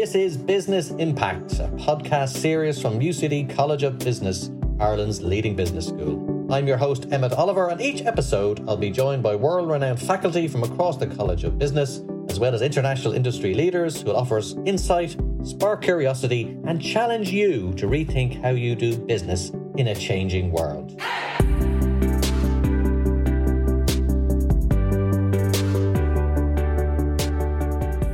This is Business Impact, a podcast series from UCD College of Business, Ireland's leading business school. I'm your host, Emmett Oliver, and each episode I'll be joined by world renowned faculty from across the College of Business, as well as international industry leaders who will offer us insight, spark curiosity, and challenge you to rethink how you do business in a changing world.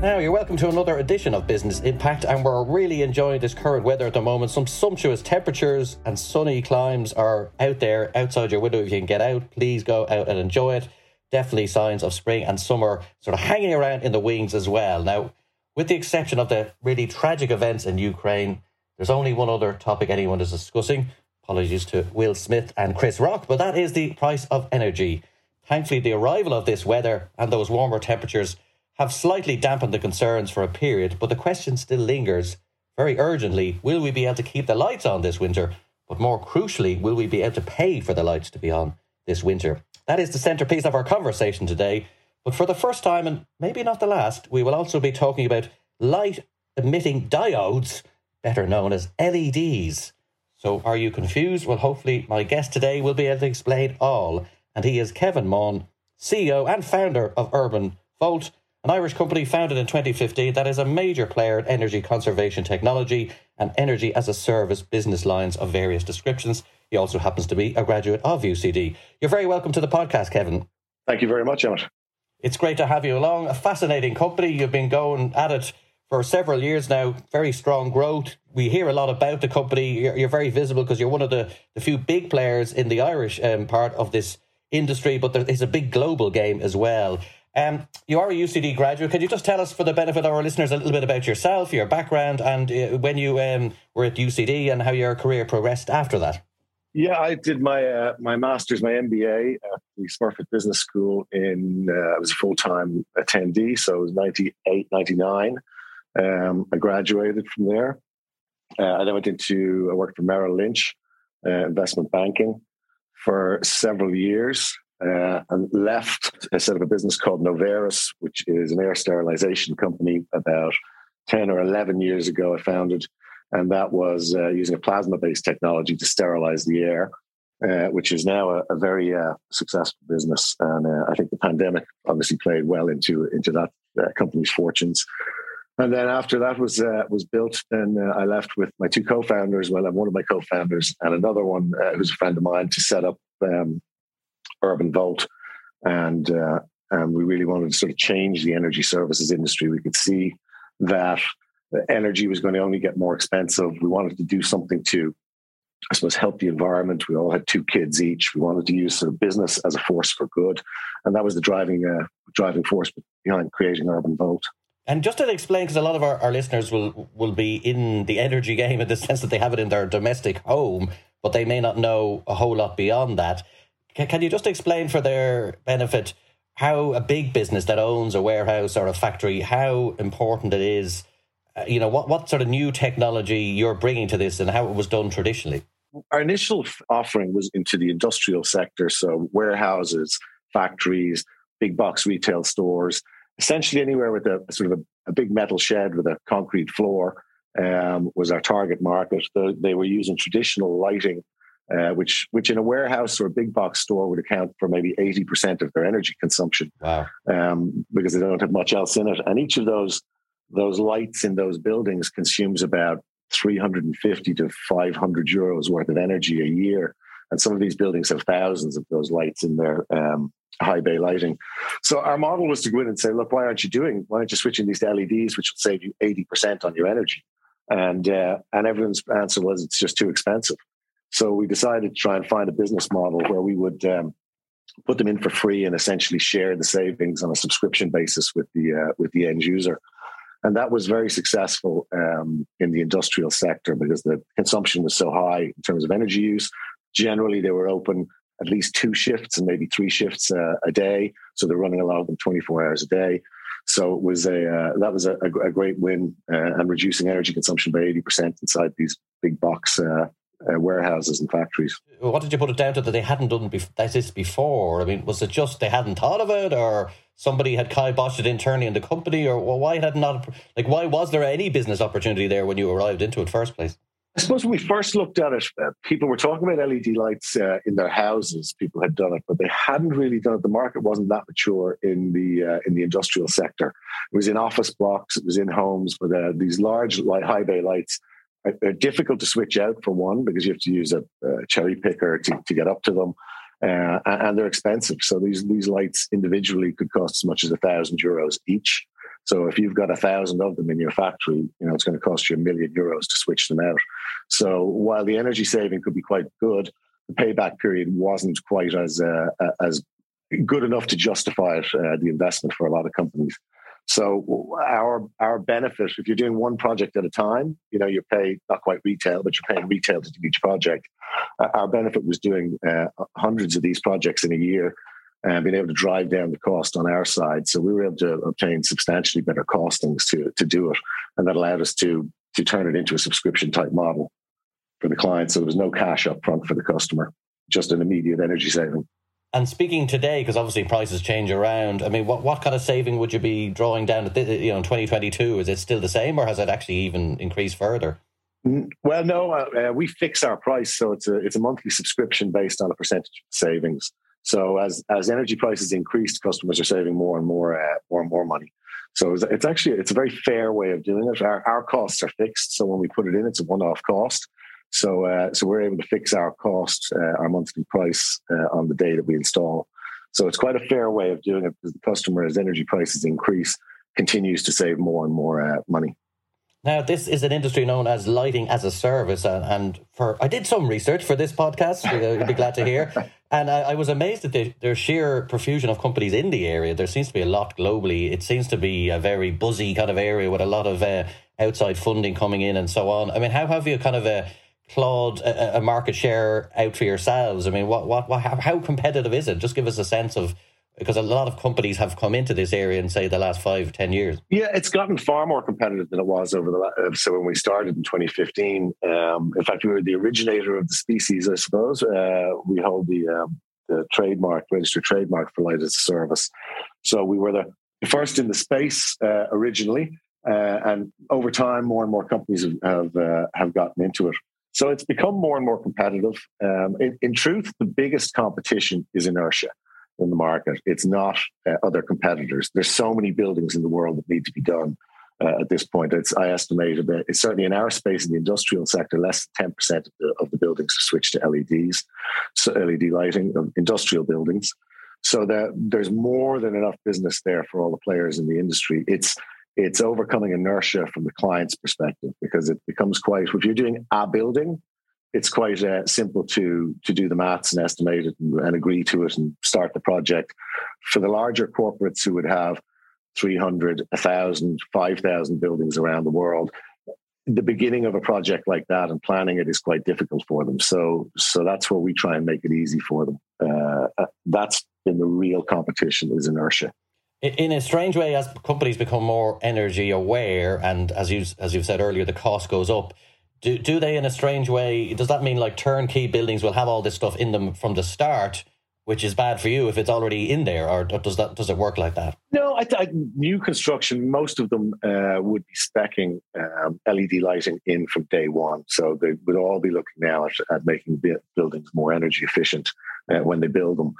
Now, you're welcome to another edition of Business Impact, and we're really enjoying this current weather at the moment. Some sumptuous temperatures and sunny climes are out there outside your window. If you can get out, please go out and enjoy it. Definitely signs of spring and summer sort of hanging around in the wings as well. Now, with the exception of the really tragic events in Ukraine, there's only one other topic anyone is discussing. Apologies to Will Smith and Chris Rock, but that is the price of energy. Thankfully, the arrival of this weather and those warmer temperatures have slightly dampened the concerns for a period, but the question still lingers very urgently will we be able to keep the lights on this winter? But more crucially, will we be able to pay for the lights to be on this winter? That is the centerpiece of our conversation today. But for the first time, and maybe not the last, we will also be talking about light emitting diodes, better known as LEDs. So, are you confused? Well, hopefully, my guest today will be able to explain all. And he is Kevin Maughan, CEO and founder of Urban Volt an Irish company founded in 2015 that is a major player in energy conservation technology and energy as a service business lines of various descriptions. He also happens to be a graduate of UCD. You're very welcome to the podcast, Kevin. Thank you very much, Emmett. It's great to have you along. A fascinating company. You've been going at it for several years now. Very strong growth. We hear a lot about the company. You're, you're very visible because you're one of the, the few big players in the Irish um, part of this industry, but there is a big global game as well. Um, you are a UCD graduate. Could you just tell us, for the benefit of our listeners, a little bit about yourself, your background, and uh, when you um, were at UCD and how your career progressed after that? Yeah, I did my uh, my master's, my MBA at the Smurfit Business School. In uh, I was a full time attendee, so it was 98, 99. Um, I graduated from there. Uh, I then went into I worked for Merrill Lynch, uh, investment banking, for several years uh, and left. I set up a business called Novaerus, which is an air sterilization company. About ten or eleven years ago, I founded, and that was uh, using a plasma-based technology to sterilize the air, uh, which is now a, a very uh, successful business. And uh, I think the pandemic obviously played well into into that uh, company's fortunes. And then after that was was built, then I left with my two co-founders. Well, I'm one of my co-founders and another one who's a friend of mine to set up um, Urbanvolt, and uh, and we really wanted to sort of change the energy services industry. We could see that energy was going to only get more expensive. We wanted to do something to, I suppose, help the environment. We all had two kids each. We wanted to use sort of business as a force for good, and that was the driving uh, driving force behind creating Urbanvolt. And just to explain, because a lot of our, our listeners will will be in the energy game in the sense that they have it in their domestic home, but they may not know a whole lot beyond that. Can, can you just explain for their benefit how a big business that owns a warehouse or a factory, how important it is? Uh, you know, what, what sort of new technology you're bringing to this and how it was done traditionally? Our initial offering was into the industrial sector, so warehouses, factories, big box retail stores, essentially anywhere with a sort of a, a big metal shed with a concrete floor um, was our target market. The, they were using traditional lighting uh, which which in a warehouse or a big box store would account for maybe 80% of their energy consumption wow. um, because they don't have much else in it. And each of those those lights in those buildings consumes about 350 to 500 euros worth of energy a year. And some of these buildings have thousands of those lights in their um, high bay lighting. So our model was to go in and say, look, why aren't you doing? Why aren't you switching these to LEDs, which will save you 80% on your energy? And uh, and everyone's answer was it's just too expensive. So we decided to try and find a business model where we would um, put them in for free and essentially share the savings on a subscription basis with the uh, with the end user. And that was very successful um, in the industrial sector because the consumption was so high in terms of energy use. Generally, they were open at least two shifts and maybe three shifts uh, a day, so they're running a lot of them 24 hours a day. So it was a uh, that was a, a great win uh, and reducing energy consumption by 80% inside these big box uh, uh, warehouses and factories. What did you put it down to that they hadn't done bef- this before? I mean, was it just they hadn't thought of it, or somebody had kiboshed it internally in the company, or well, why had not like why was there any business opportunity there when you arrived into it first place? I suppose when we first looked at it, uh, people were talking about LED lights uh, in their houses. People had done it, but they hadn't really done it. The market wasn't that mature in the uh, in the industrial sector. It was in office blocks, it was in homes, but uh, these large like high bay lights are, difficult to switch out for one because you have to use a, a cherry picker to, to get up to them. Uh, and they're expensive. So these these lights individually could cost as much as a thousand euros each. So if you've got a thousand of them in your factory, you know it's going to cost you a million euros to switch them out. So while the energy saving could be quite good, the payback period wasn't quite as uh, as good enough to justify it, uh, the investment for a lot of companies. So our our benefit, if you're doing one project at a time, you know you pay not quite retail, but you're paying retail to do each project. Uh, our benefit was doing uh, hundreds of these projects in a year and being able to drive down the cost on our side. So we were able to obtain substantially better costings to to do it, and that allowed us to to turn it into a subscription type model for the client. So there was no cash up front for the customer, just an immediate energy saving. And speaking today, because obviously prices change around. I mean, what, what kind of saving would you be drawing down at the, you know twenty twenty two? Is it still the same, or has it actually even increased further? Well, no, uh, uh, we fix our price, so it's a it's a monthly subscription based on a percentage of savings. So as as energy prices increase, customers are saving more and more uh, more and more money. So it's, it's, actually it's a very fair way of doing it. Our, our costs are fixed, so when we put it in, it's a one off cost. So uh, so we're able to fix our cost, uh, our monthly price uh, on the day that we install. So it's quite a fair way of doing it because the customer, as energy prices increase, continues to save more and more uh, money. Now, this is an industry known as lighting as a service, and, and for I did some research for this podcast. You'd be glad to hear, and I, I was amazed at the, their sheer profusion of companies in the area. There seems to be a lot globally. It seems to be a very buzzy kind of area with a lot of uh, outside funding coming in and so on. I mean, how have you kind of uh, clawed a, a, market share out for yourselves? I mean, what, what, what, how, competitive is it? Just give us a sense of because a lot of companies have come into this area in say the last five ten years yeah it's gotten far more competitive than it was over the uh, so when we started in 2015 um, in fact we were the originator of the species i suppose uh, we hold the, um, the trademark registered trademark for light as a service so we were the first in the space uh, originally uh, and over time more and more companies have have, uh, have gotten into it so it's become more and more competitive um, in, in truth the biggest competition is inertia in the market. It's not uh, other competitors. There's so many buildings in the world that need to be done uh, at this point. It's I estimate that it's certainly in our space in the industrial sector, less than ten percent of the, of the buildings have switched to LEDs, so LED lighting of industrial buildings. So that there's more than enough business there for all the players in the industry. It's it's overcoming inertia from the client's perspective because it becomes quite if you're doing a building it's quite uh, simple to to do the maths and estimate it and, and, agree to it and start the project. For the larger corporates who would have 300, 1,000, 5,000 buildings around the world, the beginning of a project like that and planning it is quite difficult for them. So, so that's where we try and make it easy for them. Uh, uh that's been the real competition is inertia. In a strange way, as companies become more energy aware, and as you as you've said earlier, the cost goes up do, do they in a strange way does that mean like turnkey buildings will have all this stuff in them from the start which is bad for you if it's already in there or does that does it work like that? No I, I, new construction most of them uh, would be specing um, led lighting in from day one. So they would all be looking now at, at making buildings more energy efficient uh, when they build them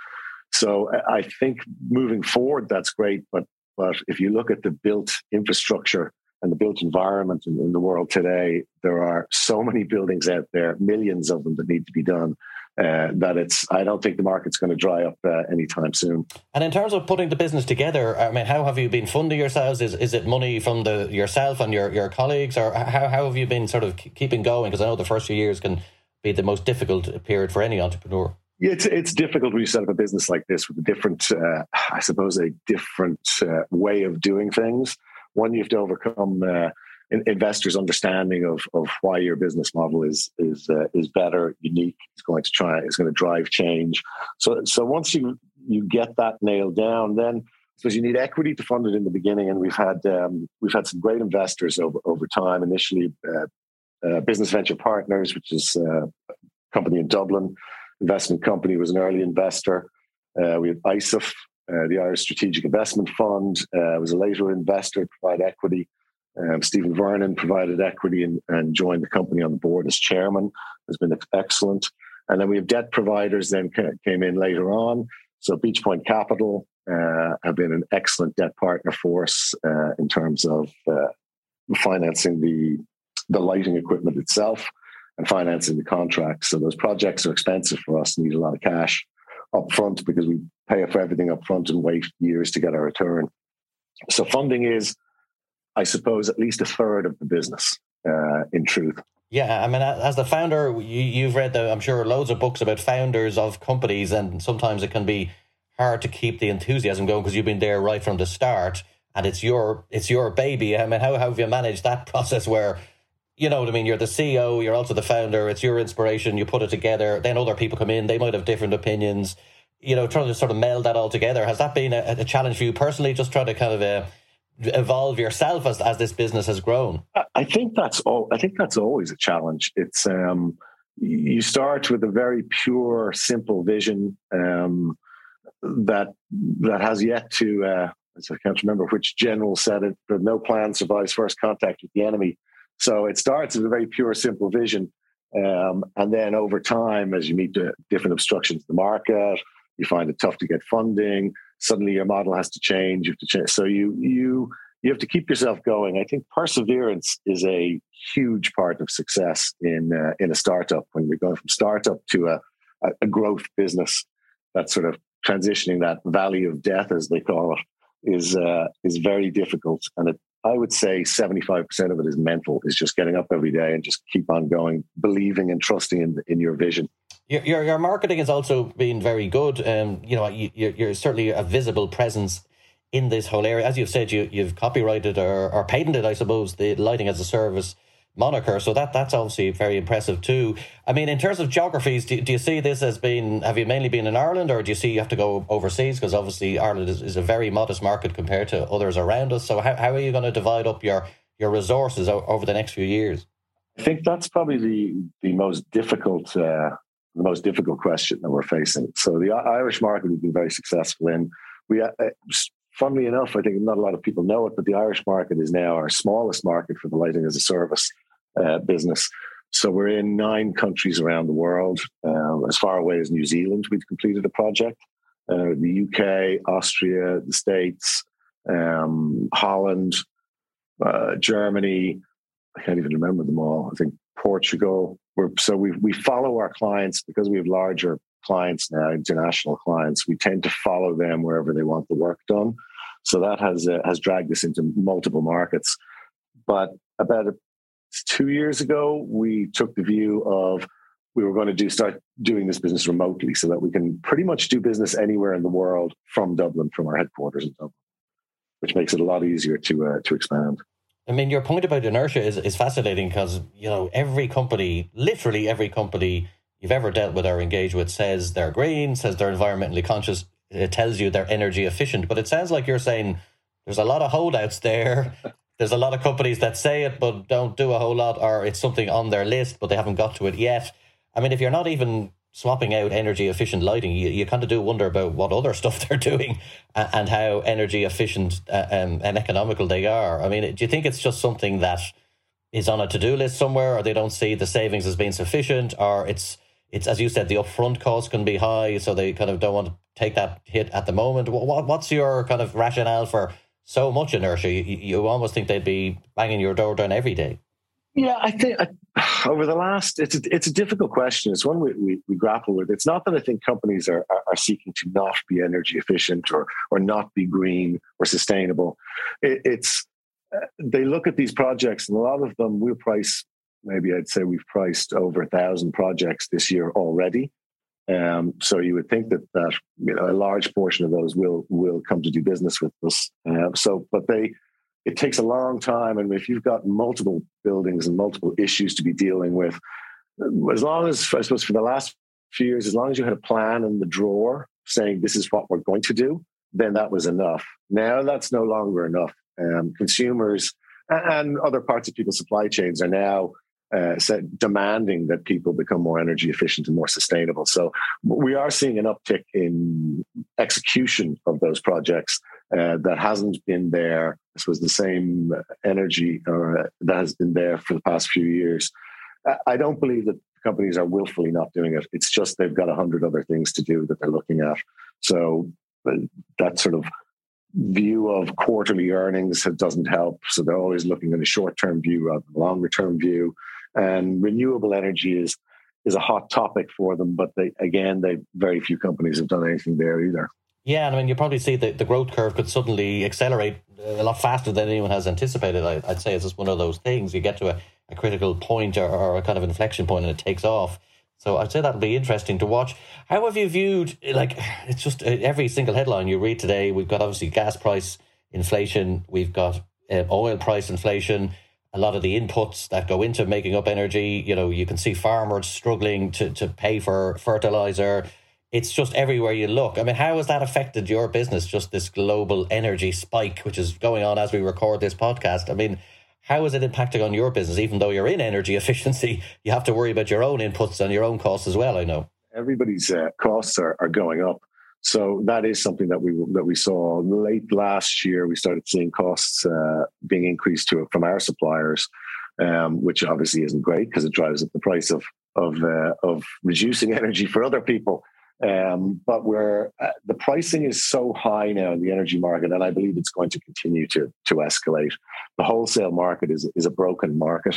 so i think moving forward that's great but but if you look at the built infrastructure and the built environment in, in, the world today, there are so many buildings out there, millions of them that need to be done. Uh, that it's, I don't think the market's going to dry up uh, anytime soon. And in terms of putting the business together, I mean, how have you been funding yourselves? Is is it money from the yourself and your, your colleagues, or how how have you been sort of keeping going? Because I know the first few years can be the most difficult period for any entrepreneur. It's it's difficult when you set up a business like this with a different, uh, I suppose, a different uh, way of doing things. One, you have to overcome uh, investors' understanding of of why your business model is is uh, is better, unique. It's going to try. It's going to drive change. So so once you you get that nailed down, then because you need equity to fund it in the beginning, and we've had um, we've had some great investors over over time. Initially, uh, uh, Business Venture Partners, which is uh, a company in Dublin, investment company was an early investor. Uh, we had ISIF, uh, the Irish Strategic Investment Fund. Uh, was a later investor to provide equity. Um, Stephen Vernon provided equity and, and, joined the company on the board as chairman. Has been excellent. And then we have debt providers then came in later on. So Beach Point Capital uh, have been an excellent debt partner for us uh, in terms of uh, financing the the lighting equipment itself and financing the contracts. So those projects are expensive for us, need a lot of cash up front because we pay for everything up front and wait years to get our return. So funding is, I suppose, at least a third of the business uh, in truth. Yeah, I mean, as the founder, you, have read, the, I'm sure, loads of books about founders of companies, and sometimes it can be hard to keep the enthusiasm going because you've been there right from the start, and it's your it's your baby. I mean, how, how have you managed that process where, you know what I mean? You're the CEO, you're also the founder. It's your inspiration. You put it together. Then other people come in. They might have different opinions. You know, trying to sort of meld that all together. Has that been a, a challenge for you personally? Just trying to kind of. Uh, evolve yourself as, as this business has grown? I think that's all. I think that's always a challenge. It's um, you start with a very pure, simple vision um, that that has yet to. Uh, I can't remember which general said it, but no plan survives first contact with the enemy. So it starts with a very pure, simple vision. Um, and then over time, as you meet the different obstructions to the market, you find it tough to get funding suddenly your model has to change. You have to change. So you you you have to keep yourself going. I think perseverance is a huge part of success in uh, in a startup. When you're going from startup to a, a growth business, that sort of transitioning that valley of death, as they call it, is uh, is very difficult. And it, I would say 75% of it is mental, is just getting up every day and just keep on going, believing and trusting in, in your vision. Your, your, your marketing has also been very good. Um, you know, you, you're certainly a visible presence in this whole area. As you've said, you, you've copyrighted or, or patented, I suppose, the lighting as a service moniker. So that that's obviously very impressive too. I mean, in terms of geographies, do, do you see this as being, have you mainly been in Ireland or do you see you have to go overseas? Because obviously Ireland is, is a very modest market compared to others around us. So how, how are you going to divide up your, your resources over the next few years? I think that's probably the, the most difficult uh, the most difficult question that we're facing. So the Irish market we've been very successful in. We, uh, funnily enough, I think not a lot of people know it, but the Irish market is now our smallest market for the lighting as a service uh, business. So we're in nine countries around the world. Uh, as far away as New Zealand, we've completed a project. Uh, the UK, Austria, the States, um, Holland, uh, Germany. I can't even remember them all. I think Portugal, we're, so we we follow our clients because we have larger clients now, international clients. We tend to follow them wherever they want the work done. So that has uh, has dragged us into multiple markets. But about a, two years ago, we took the view of we were going to do start doing this business remotely, so that we can pretty much do business anywhere in the world from Dublin, from our headquarters in Dublin, which makes it a lot easier to uh, to expand. I mean, your point about inertia is, is fascinating because, you know, every company, literally every company you've ever dealt with or engaged with says they're green, says they're environmentally conscious. It tells you they're energy efficient. But it sounds like you're saying there's a lot of holdouts there. there's a lot of companies that say it but don't do a whole lot, or it's something on their list, but they haven't got to it yet. I mean, if you're not even swapping out energy efficient lighting, you, you kind of do wonder about what other stuff they're doing and, and how energy efficient uh, um, and economical they are. I mean, do you think it's just something that is on a to do list somewhere, or they don't see the savings as being sufficient, or it's it's as you said, the upfront cost can be high, so they kind of don't want to take that hit at the moment. What, what's your kind of rationale for so much inertia? You, you almost think they'd be banging your door down every day. Yeah, I think I, over the last, it's a, it's a difficult question. It's one we, we, we grapple with. It's not that I think companies are, are, are, seeking to not be energy efficient or or not be green or sustainable. It, it's uh, they look at these projects, and a lot of them we'll price. Maybe I'd say we've priced over a thousand projects this year already. Um, so you would think that that you know a large portion of those will will come to do business with us. Uh, so, but they it takes a long time. And if you've got multiple buildings and multiple issues to be dealing with, as long as, I suppose, for the last few years, as long as you had a plan in the drawer saying this is what we're going to do, then that was enough. Now that's no longer enough. Um, consumers and other parts of people's supply chains are now uh, demanding that people become more energy efficient and more sustainable. So we are seeing an uptick in execution of those projects uh, that hasn't been there. This was the same energy or, uh, that has been there for the past few years. I don't believe that companies are willfully not doing it. It's just they've got a hundred other things to do that they're looking at. So uh, that sort of view of quarterly earnings doesn't help. So they're always looking at a short term view rather than a longer term view. And renewable energy is is a hot topic for them, but they again, they very few companies have done anything there either. Yeah, and I mean, you probably see that the growth curve could suddenly accelerate a lot faster than anyone has anticipated. I, would say it's just one of those things. You get to a, a critical point or, or, a kind of inflection point and it takes off. So I'd say that'll be interesting to watch. How have you viewed, like, it's just uh, every single headline you read today, we've got obviously gas price inflation, we've got uh, oil price inflation, a lot of the inputs that go into making up energy. You know, you can see farmers struggling to, to pay for fertilizer. It's just everywhere you look. I mean, how has that affected your business, just this global energy spike, which is going on as we record this podcast? I mean, how is it impacting on your business? Even though you're in energy efficiency, you have to worry about your own inputs and your own costs as well. I know everybody's uh, costs are, are going up, so that is something that we that we saw late last year. We started seeing costs uh, being increased to from our suppliers, um, which obviously isn't great because it drives up the price of of uh, of reducing energy for other people. Um, but where uh, the pricing is so high now in the energy market, and I believe it's going to continue to to escalate. The wholesale market is is a broken market.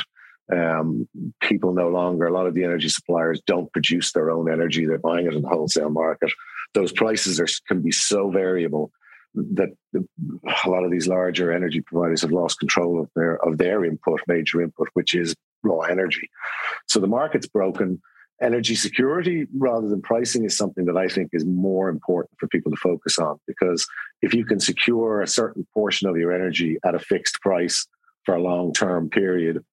Um, people no longer, a lot of the energy suppliers don't produce their own energy; they're buying it in the wholesale market. Those prices are can be so variable that a lot of these larger energy providers have lost control of their of their input, major input, which is raw energy. So the market's broken energy security rather than pricing is something that I think is more important for people to focus on because if you can secure a certain portion of your energy at a fixed price for a long term period,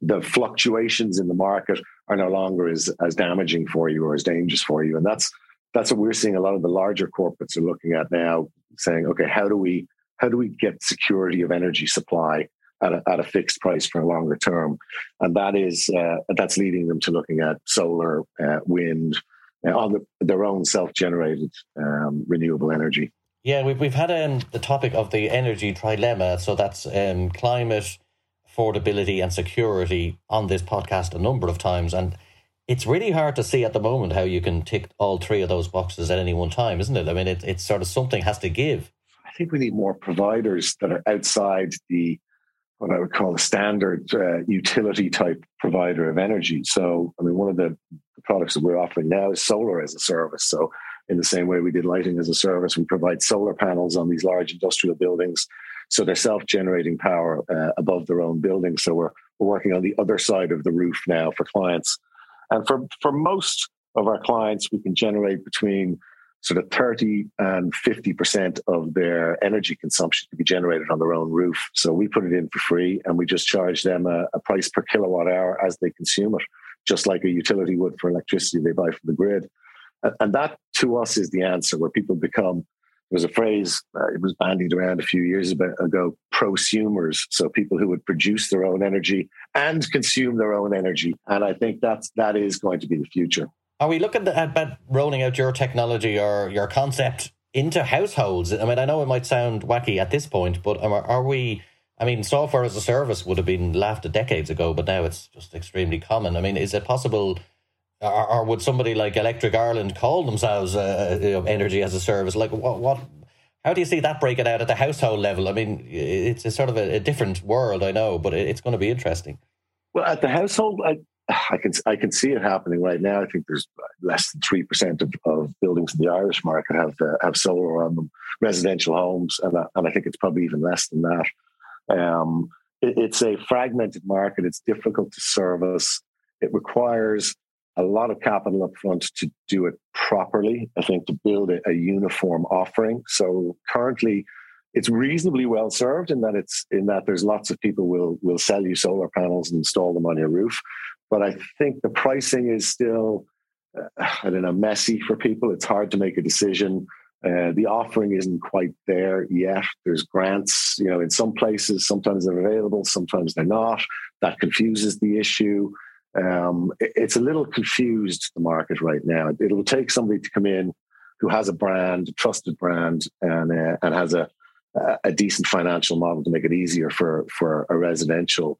the fluctuations in the market are no longer as, as damaging for you or as dangerous for you. And that's that's what we're seeing a lot of the larger corporates are looking at now, saying, okay, how do we how do we get security of energy supply at a, at a fixed price for a longer term, and that is uh, that's leading them to looking at solar, uh, wind, uh, on the, their own self-generated um, renewable energy. Yeah, we've we've had um, the topic of the energy trilemma, so that's um, climate, affordability, and security on this podcast a number of times, and it's really hard to see at the moment how you can tick all three of those boxes at any one time, isn't it? I mean, it, it's sort of something has to give. I think we need more providers that are outside the what I would call a standard uh, utility type provider of energy. So, I mean, one of the, products that we're offering now is solar as a service. So, in the same way we did lighting as a service, we provide solar panels on these large industrial buildings. So they're self-generating power uh, above their own buildings. So we're we're working on the other side of the roof now for clients, and for for most of our clients, we can generate between sort of 30 and 50% of their energy consumption to be generated on their own roof. So we put it in for free and we just charge them a, a, price per kilowatt hour as they consume it, just like a utility would for electricity they buy from the grid. And that to us is the answer where people become, there's a phrase, uh, it was bandied around a few years ago, prosumers. So people who would produce their own energy and consume their own energy. And I think that's, that is going to be the future. Are we looking at, at rolling out your technology or your concept into households? I mean, I know it might sound wacky at this point, but are, are we? I mean, software as a service would have been laughed at decades ago, but now it's just extremely common. I mean, is it possible, or, or would somebody like Electric Ireland call themselves uh, you know, energy as a service? Like, what, what? How do you see that breaking out at the household level? I mean, it's a sort of a, a different world, I know, but it's going to be interesting. Well, at the household, I, I can I can see it happening right now. I think there's less than three percent of, of buildings in the Irish market have uh, have solar on them, residential homes, and I, and I think it's probably even less than that. Um, it, it's a fragmented market. It's difficult to service. It requires a lot of capital up front to do it properly. I think to build a, a uniform offering. So currently, it's reasonably well served in that it's in that there's lots of people will will sell you solar panels and install them on your roof but I think the pricing is still, uh, I don't know, messy for people. It's hard to make a decision. Uh, the offering isn't quite there yet. There's grants, you know, in some places, sometimes they're available, sometimes they're not. That confuses the issue. Um, it, it's a little confused, the market right now. It will take somebody to come in who has a brand, a trusted brand, and, uh, and has a, a decent financial model to make it easier for, for a residential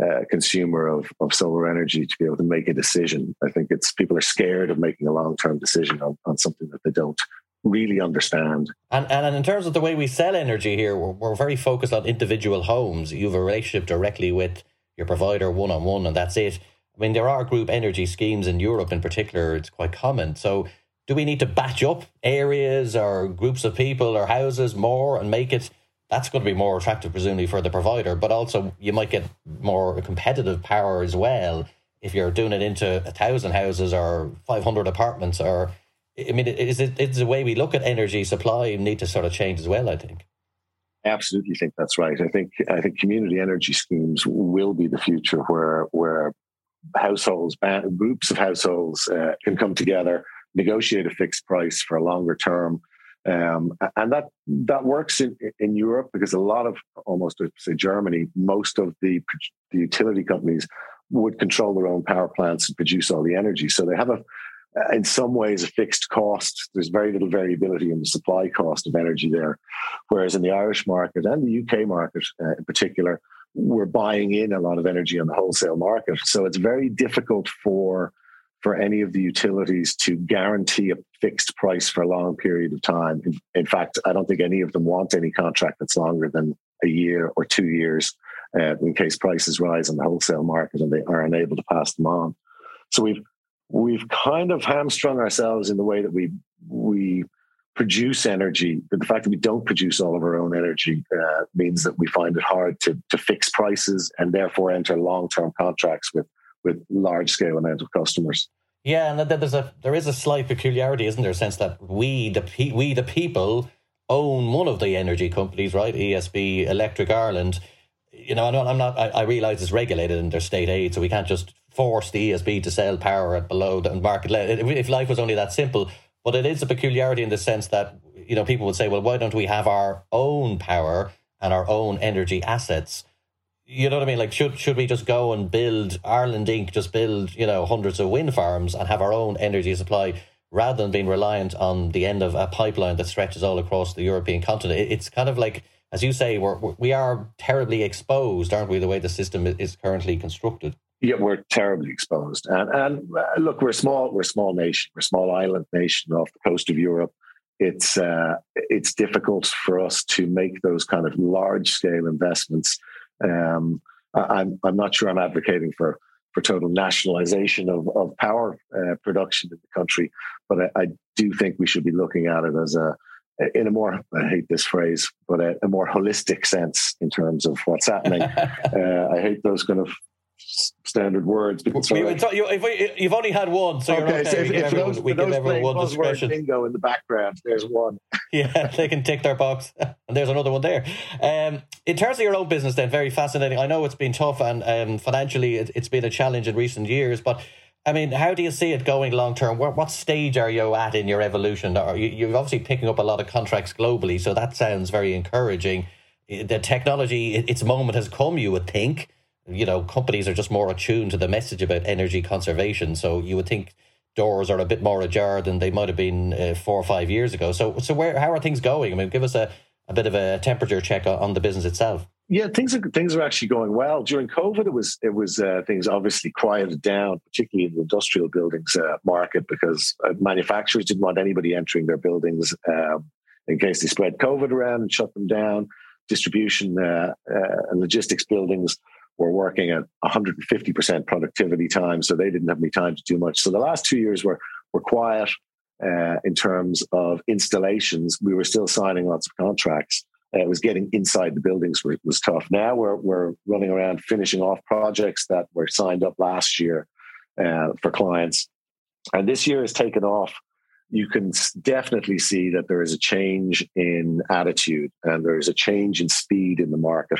uh, consumer of, of solar energy to be able to make a decision. I think it's people are scared of making a long term decision on, on something that they don't really understand. And, and in terms of the way we sell energy here, we're, we're very focused on individual homes. You have a relationship directly with your provider one on one, and that's it. I mean, there are group energy schemes in Europe in particular, it's quite common. So, do we need to batch up areas or groups of people or houses more and make it? That's going to be more attractive, presumably, for the provider, but also you might get more competitive power as well if you're doing it into a thousand houses or 500 apartments or I mean, is it is the way we look at energy supply need to sort of change as well? I think. I absolutely think that's right. I think I think community energy schemes will be the future, where where households, groups of households, uh, can come together, negotiate a fixed price for a longer term, um, and that that works in in Europe because a lot of almost say Germany, most of the the utility companies would control their own power plants and produce all the energy, so they have a in some ways a fixed cost. There's very little variability in the supply cost of energy there. Whereas in the Irish market and the UK market uh, in particular, we're buying in a lot of energy on the wholesale market. So it's very difficult for for any of the utilities to guarantee a fixed price for a long period of time. In, in fact, I don't think any of them want any contract that's longer than a year or two years uh, in case prices rise on the wholesale market and they are unable to pass them on. So we've we've kind of hamstrung ourselves in the way that we we produce energy. But the fact that we don't produce all of our own energy uh, means that we find it hard to to fix prices and therefore enter long term contracts with with large scale amount of customers. Yeah, and there's a there is a slight peculiarity, isn't there? Sense that we the pe- we the people own one of the energy companies, right? ESB Electric Ireland. You know, I'm not. I, I realize it's regulated there's state aid, so we can't just force the ESB to sell power at below the market level. If life was only that simple, but it is a peculiarity in the sense that you know people would say, well, why don't we have our own power and our own energy assets? You know what I mean? Like, should should we just go and build Ireland Inc. Just build you know hundreds of wind farms and have our own energy supply rather than being reliant on the end of a pipeline that stretches all across the European continent? It's kind of like, as you say, we're we are terribly exposed, aren't we? The way the system is currently constructed yeah, we're terribly exposed. And, and uh, look, we're small. We're a small nation. We're a small island nation off the coast of Europe. It's uh, it's difficult for us to make those kind of large scale investments. Um, I, am I'm not sure I'm advocating for for total nationalization of of power uh, production in the country, but I, I, do think we should be looking at it as a in a more I hate this phrase, but a, a more holistic sense in terms of what's happening. uh, I hate those kind of standard words. Because we, if you've only had one, so okay. okay. So if, we give if everyone, those, we give everyone one discretion. Bingo in the background. There's one. yeah, they can tick their box, and there's another one there. Um, in terms of your own business, then very fascinating. I know it's been tough, and um, financially, it, has been a challenge in recent years, but. I mean, how do you see it going long term? What, what stage are you at in your evolution? Are you, you're obviously picking up a lot of contracts globally, so that sounds very encouraging. The technology, its moment has come, you would think you know, companies are just more attuned to the message about energy conservation. So you would think doors are a bit more ajar than they might have been uh, four or five years ago. So, so where how are things going? I mean, give us a, a bit of a temperature check on, the business itself. Yeah, things are things are actually going well. During COVID, it was it was uh, things obviously quieted down, particularly in the industrial buildings uh, market, because uh, manufacturers didn't want anybody entering their buildings um, in case they spread COVID around and shut them down. Distribution uh, uh, and logistics buildings were working at 150% productivity time, so they didn't have any time to do much. So the last two years were were quiet uh, in terms of installations. We were still signing lots of contracts. Uh, it was getting inside the buildings where it was tough. Now we're we're running around finishing off projects that were signed up last year uh, for clients, and this year has taken off. You can definitely see that there is a change in attitude and there is a change in speed in the market.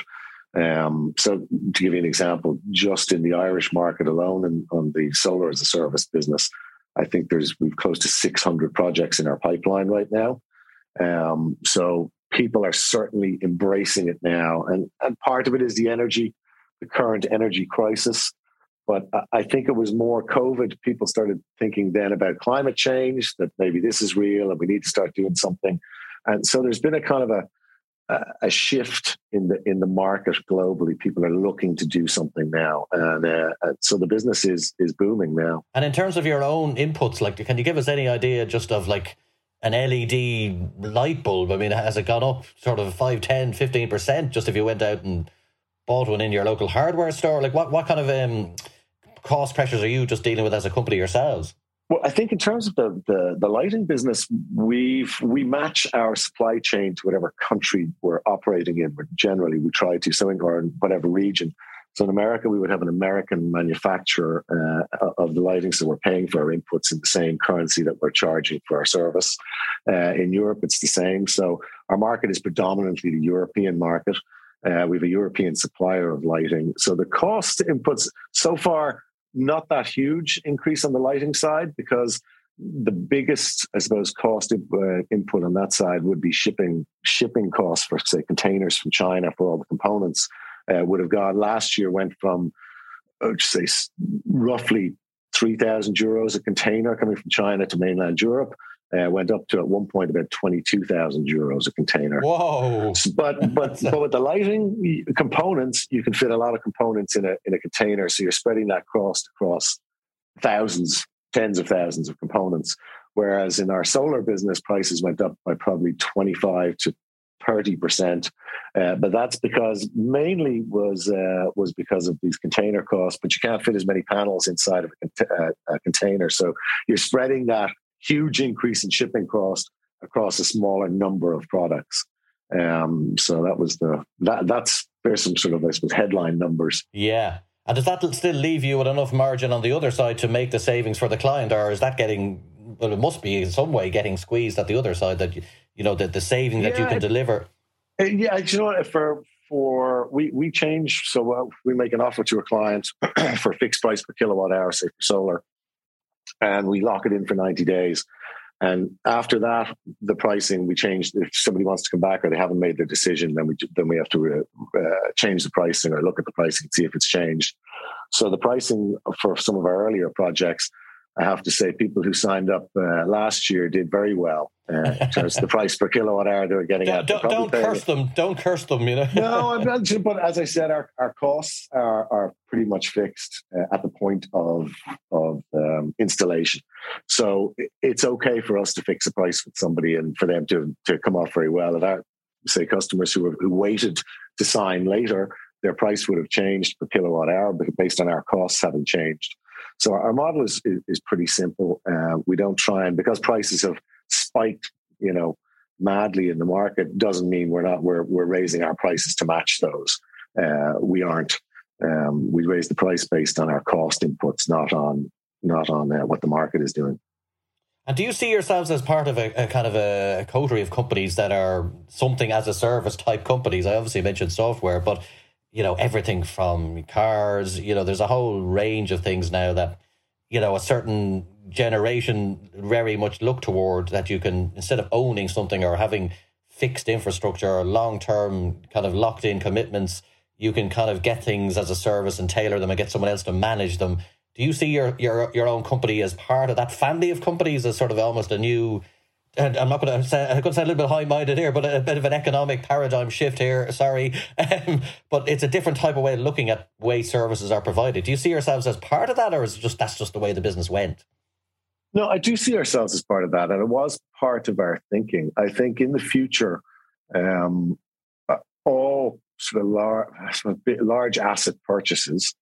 Um, so, to give you an example, just in the Irish market alone, and on the solar as a service business, I think there's we've close to 600 projects in our pipeline right now. Um, so people are certainly embracing it now, and and part of it is the energy, the current energy crisis. But I think it was more COVID. People started thinking then about climate change, that maybe this is real and we need to start doing something. And so there's been a kind of a a shift in the in the market globally. People are looking to do something now, and uh, so the business is is booming now. And in terms of your own inputs, like, can you give us any idea just of like an LED light bulb? I mean, has it gone up sort of 5, 10, 15 percent just if you went out and bought one in your local hardware store? Like, what what kind of um, cost pressures are you just dealing with as a company yourselves? Well, I think in terms of the, the, the lighting business, we've we match our supply chain to whatever country we're operating in. But generally, we try to so in in whatever region. So in America, we would have an American manufacturer uh, of the lighting, so we're paying for our inputs in the same currency that we're charging for our service. Uh, in Europe, it's the same. So our market is predominantly the European market. Uh, we have a European supplier of lighting. So the cost inputs so far not that huge increase on the lighting side because the biggest, I suppose, cost uh, input on that side would be shipping shipping costs for say containers from China for all the components uh, would have gone. Last year went from say roughly three thousand euros a container coming from China to mainland Europe uh, went up to at one point about 22,000 euros a container. Whoa. But, but, but with the lighting components, you can fit a lot of components in a, in a container. So you're spreading that cost across thousands, tens of thousands of components. Whereas in our solar business, prices went up by probably 25 to 30%. Uh, but that's because mainly was uh, was because of these container costs. But you can't fit as many panels inside of a, uh, a container, so you're spreading that huge increase in shipping cost across a smaller number of products. Um, so that was the that that's there's some sort of I suppose headline numbers. Yeah. And does that still leave you with enough margin on the other side to make the savings for the client, or is that getting well? It must be in some way getting squeezed at the other side that you, you know the the saving that yeah, you can deliver. Uh, yeah, you know what? For for we we change so uh, we make an offer to a client for fixed price per kilowatt hour, say for solar, and we lock it in for 90 days. And after that, the pricing we change. If somebody wants to come back or they haven't made their decision, then we then we have to uh, change the pricing or look at the pricing and see if it's changed. So the pricing for some of our earlier projects I have to say, people who signed up uh, last year did very well uh, in terms of the price per kilowatt hour they were getting. Don't, don't, don't curse them. Don't curse them. You know. no, I'm not. But as I said, our, our costs are, are pretty much fixed uh, at the point of of um, installation. So it's okay for us to fix a price with somebody and for them to to come off very well. And our say customers who, who waited to sign later, their price would have changed per kilowatt hour but based on our costs having changed. So our model is is, pretty simple. Uh, we don't try and because prices have spiked, you know, madly in the market, doesn't mean we're not we're we're raising our prices to match those. Uh, we aren't. Um, we raise the price based on our cost inputs, not on not on uh, what the market is doing. And do you see yourselves as part of a, a, kind of a coterie of companies that are something as a service type companies? I obviously mentioned software, but you know, everything from cars, you know, there's a whole range of things now that, you know, a certain generation very much look toward that you can, instead of owning something or having fixed infrastructure or long term kind of locked in commitments, you can kind of get things as a service and tailor them and get someone else to manage them. Do you see your your your own company as part of that family of companies as sort of almost a new and I'm not going to say I'm going to say a little bit high minded here, but a, bit of an economic paradigm shift here. Sorry, um, but it's a different type of way of looking at way services are provided. Do you see yourselves as part of that, or is just that's just the way the business went? No, I do see ourselves as part of that, and it was part of our thinking. I think in the future, um, all sort of large, large asset purchases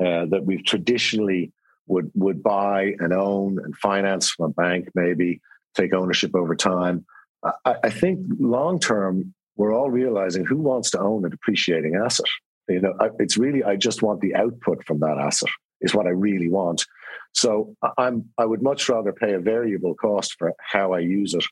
uh, that we've traditionally would would buy and own and finance from a bank, maybe take ownership over time. I, I think long term, we're all realizing who wants to own a depreciating asset. You know, it's really I just want the output from that asset is what I really want. So I'm I would much rather pay a variable cost for how I use it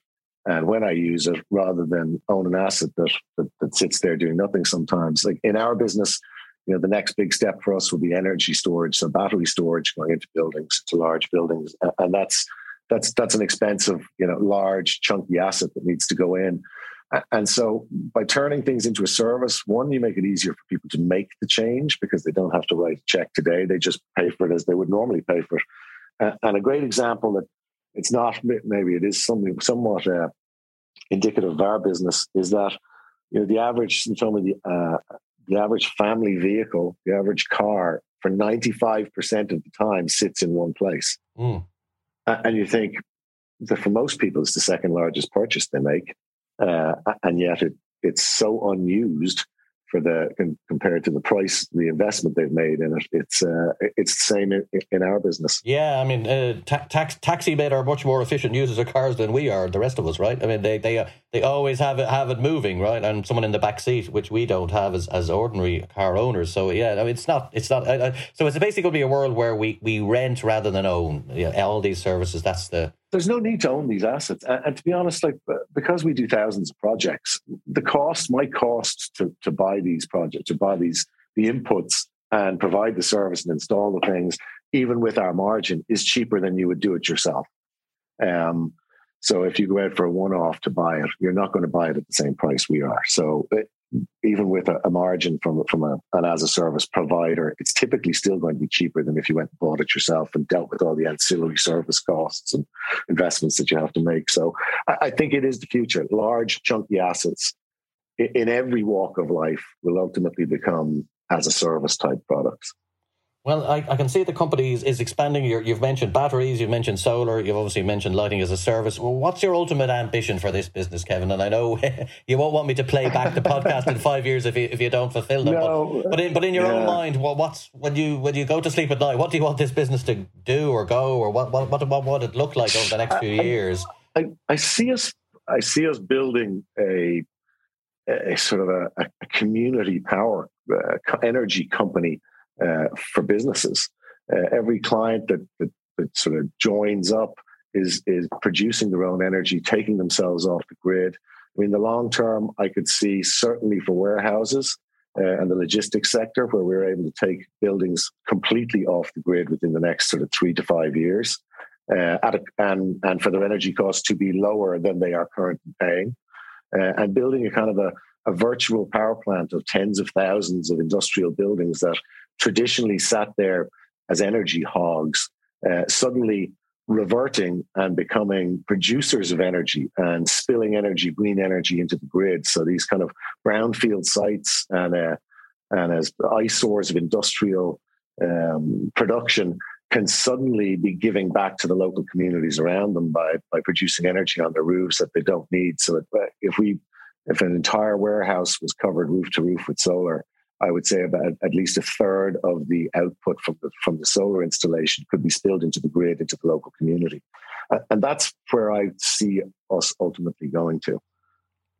and when I use it rather than own an asset that, that, that sits there doing nothing sometimes. Like in our business, you know, the next big step for us will be energy storage, so battery storage going into buildings, to large buildings, and that's that's that's an expensive, you know, large chunky asset that needs to go in. And so by turning things into a service, one, you make it easier for people to make the change because they don't have to write a check today. They just pay for it as they would normally pay for it. And a great example that it's not, maybe it is something somewhat uh, indicative of our business is that, you know, the average, you told me the, uh, the average family vehicle, the average car for 95% of the time sits in one place. Mm. And you think that for most people, it's the second largest purchase they make. Uh, and yet it, it's so unused for the compared to the price, the investment they've made in it. It's uh, it's the same in, in, our business. Yeah, I mean, uh, ta- tax, taxi men are much more efficient users of cars than we are. The rest of us, right? I mean, they they uh, they always have it have it moving, right? And someone in the back seat, which we don't have as, as ordinary car owners. So yeah, I mean, it's not it's not. so it's basically going to be a world where we we rent rather than own. All these services. That's the there's no need to own these assets. And, and, to be honest, like uh, because we do thousands of projects, the cost, my cost to, to buy these projects, to buy these the inputs and provide the service and install the things, even with our margin, is cheaper than you would do it yourself. Um, so if you go out for a one-off to buy it, you're not going to buy it at the same price we are. So it, even with a, a, margin from from a, an as a service provider, it's typically still going to be cheaper than if you went and bought it yourself and dealt with all the ancillary service costs and investments that you have to make. So I, I think it is the future. Large, chunky assets in, in every walk of life will ultimately become as a service type products. Well, I, I can see the company is, is expanding. you have mentioned batteries, you've mentioned solar, you've obviously mentioned lighting as a service. Well, what's your ultimate ambition for this business, Kevin? And I know you won't want me to play back the podcast in five years if you, if you don't fulfill them. No, but, but, in, but in your yeah. own mind, well, what's when you when you go to sleep at night, what do you want this business to do or go, or what what what, what would it look like over the next few I, years? I, I see us I see us building a a sort of a, a community power uh, energy company uh, for businesses. Uh, every client that, that, that sort of joins up is is producing their own energy, taking themselves off the grid. I mean, the long term, I could see certainly for warehouses uh, and the logistics sector, where we're able to take buildings completely off the grid within the next sort of three to five years, uh, a, and and for their energy costs to be lower than they are currently paying, uh, and building a kind of a, a virtual power plant of tens of thousands of industrial buildings that traditionally sat there as energy hogs, uh, suddenly reverting and becoming producers of energy and spilling energy, green energy into the grid. So these kind of brownfield sites and uh, and as eyesores of industrial um, production can suddenly be giving back to the local communities around them by by producing energy on their roofs that they don't need. So if we if an entire warehouse was covered roof to roof with solar, I would say about at least a third of the output from the from the solar installation could be spilled into the grid, into the local community, and that's where I see us ultimately going to.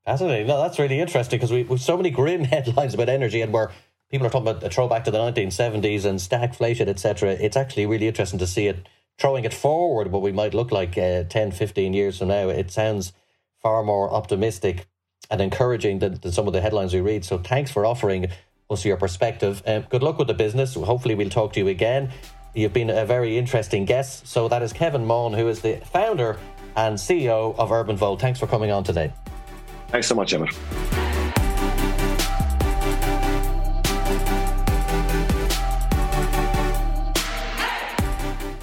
Fascinating. No, that's really interesting because we have so many grim headlines about energy, and where people are talking about a throwback to the 1970s and stagflation, etc. It's actually really interesting to see it throwing it forward. What we might look like uh, 10, 15 years from now. It sounds far more optimistic and encouraging than, than some of the headlines we read. So thanks for offering us your perspective. Um, good luck with the business. Hopefully, we'll talk to you again. You've been a very interesting guest. So, that is Kevin Maughan, who is the founder and CEO of Urban Urbanvolt. Thanks for coming on today. Thanks so much, Emma.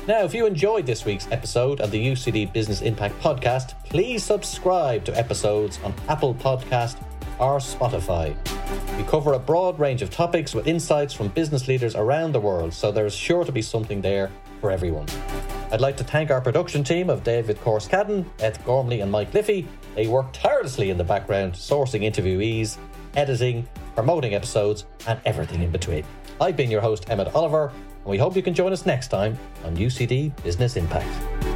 Now, if you enjoyed this week's episode of the UCD Business Impact Podcast, please subscribe to episodes on Apple Podcast or Spotify. We cover a broad range of topics with insights from business leaders around the world, so there is sure to be something there for everyone. I'd like to thank our production team of David Corskadden, Ed Gormley, and Mike Liffey. They work tirelessly in the background, sourcing interviewees, editing, promoting episodes, and everything in between. I've been your host, Emmett Oliver, and we hope you can join us next time on UCD Business Impact.